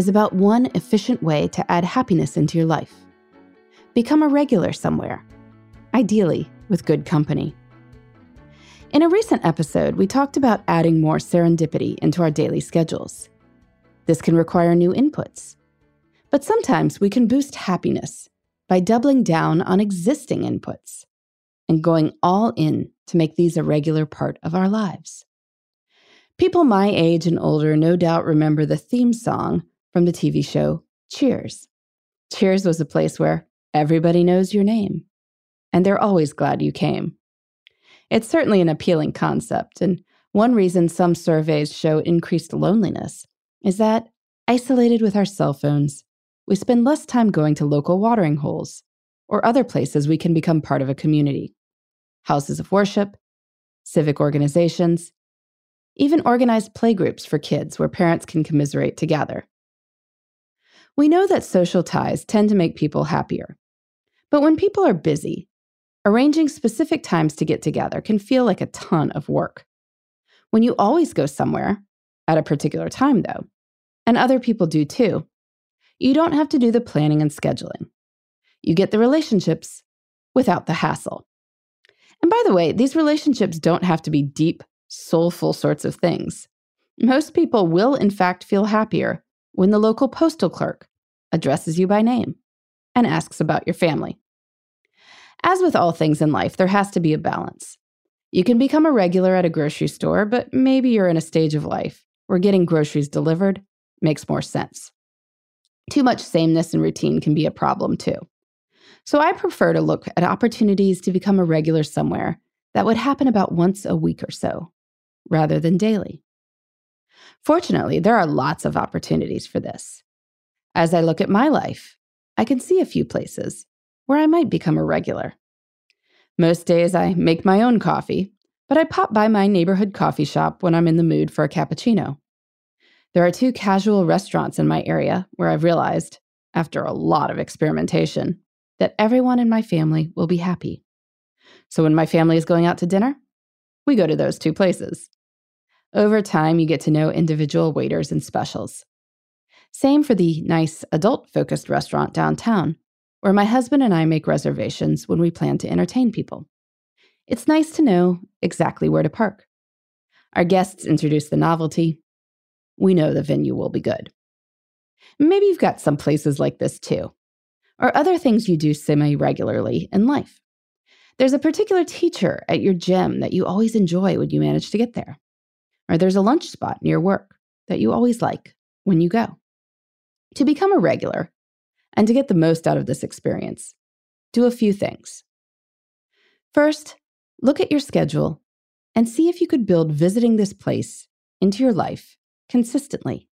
is about one efficient way to add happiness into your life. Become a regular somewhere, ideally with good company. In a recent episode, we talked about adding more serendipity into our daily schedules. This can require new inputs. But sometimes we can boost happiness by doubling down on existing inputs and going all in to make these a regular part of our lives. People my age and older no doubt remember the theme song from the TV show Cheers. Cheers was a place where everybody knows your name, and they're always glad you came. It's certainly an appealing concept, and one reason some surveys show increased loneliness is that, isolated with our cell phones, we spend less time going to local watering holes or other places we can become part of a community. Houses of worship, civic organizations, even organized playgroups for kids where parents can commiserate together. We know that social ties tend to make people happier. But when people are busy, Arranging specific times to get together can feel like a ton of work. When you always go somewhere, at a particular time though, and other people do too, you don't have to do the planning and scheduling. You get the relationships without the hassle. And by the way, these relationships don't have to be deep, soulful sorts of things. Most people will, in fact, feel happier when the local postal clerk addresses you by name and asks about your family. As with all things in life, there has to be a balance. You can become a regular at a grocery store, but maybe you're in a stage of life where getting groceries delivered makes more sense. Too much sameness and routine can be a problem too. So I prefer to look at opportunities to become a regular somewhere that would happen about once a week or so, rather than daily. Fortunately, there are lots of opportunities for this. As I look at my life, I can see a few places where I might become a regular. Most days I make my own coffee, but I pop by my neighborhood coffee shop when I'm in the mood for a cappuccino. There are two casual restaurants in my area where I've realized, after a lot of experimentation, that everyone in my family will be happy. So when my family is going out to dinner, we go to those two places. Over time, you get to know individual waiters and specials. Same for the nice adult focused restaurant downtown, where my husband and I make reservations when we plan to entertain people. It's nice to know exactly where to park. Our guests introduce the novelty. We know the venue will be good. Maybe you've got some places like this too, or other things you do semi regularly in life. There's a particular teacher at your gym that you always enjoy when you manage to get there, or there's a lunch spot near work that you always like when you go. To become a regular, and to get the most out of this experience, do a few things. First, look at your schedule and see if you could build visiting this place into your life consistently.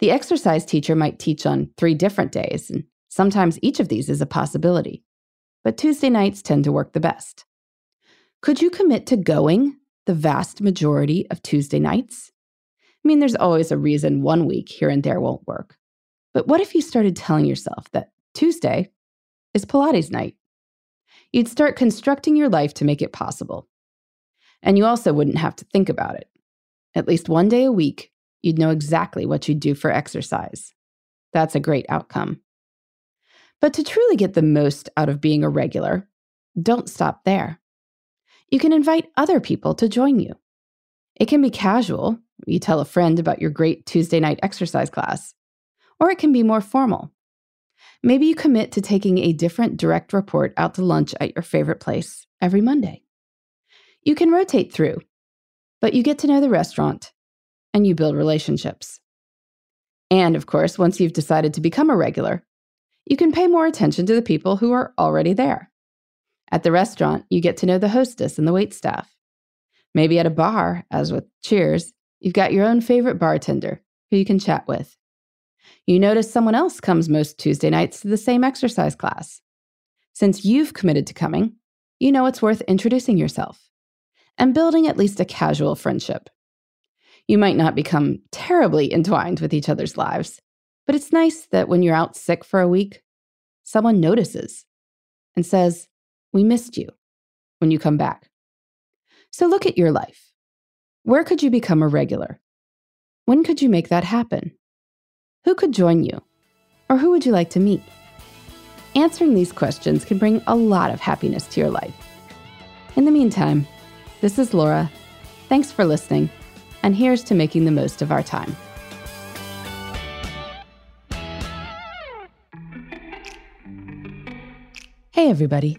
The exercise teacher might teach on three different days, and sometimes each of these is a possibility. But Tuesday nights tend to work the best. Could you commit to going the vast majority of Tuesday nights? I mean, there's always a reason one week here and there won't work. But what if you started telling yourself that Tuesday is Pilates night? You'd start constructing your life to make it possible. And you also wouldn't have to think about it. At least one day a week, you'd know exactly what you'd do for exercise. That's a great outcome. But to truly get the most out of being a regular, don't stop there. You can invite other people to join you. It can be casual. You tell a friend about your great Tuesday night exercise class or it can be more formal. Maybe you commit to taking a different direct report out to lunch at your favorite place every Monday. You can rotate through, but you get to know the restaurant and you build relationships. And of course, once you've decided to become a regular, you can pay more attention to the people who are already there. At the restaurant, you get to know the hostess and the wait staff. Maybe at a bar, as with Cheers, you've got your own favorite bartender who you can chat with. You notice someone else comes most Tuesday nights to the same exercise class. Since you've committed to coming, you know it's worth introducing yourself and building at least a casual friendship. You might not become terribly entwined with each other's lives, but it's nice that when you're out sick for a week, someone notices and says, We missed you when you come back. So look at your life. Where could you become a regular? When could you make that happen? Who could join you? Or who would you like to meet? Answering these questions can bring a lot of happiness to your life. In the meantime, this is Laura. Thanks for listening, and here's to making the most of our time. Hey, everybody.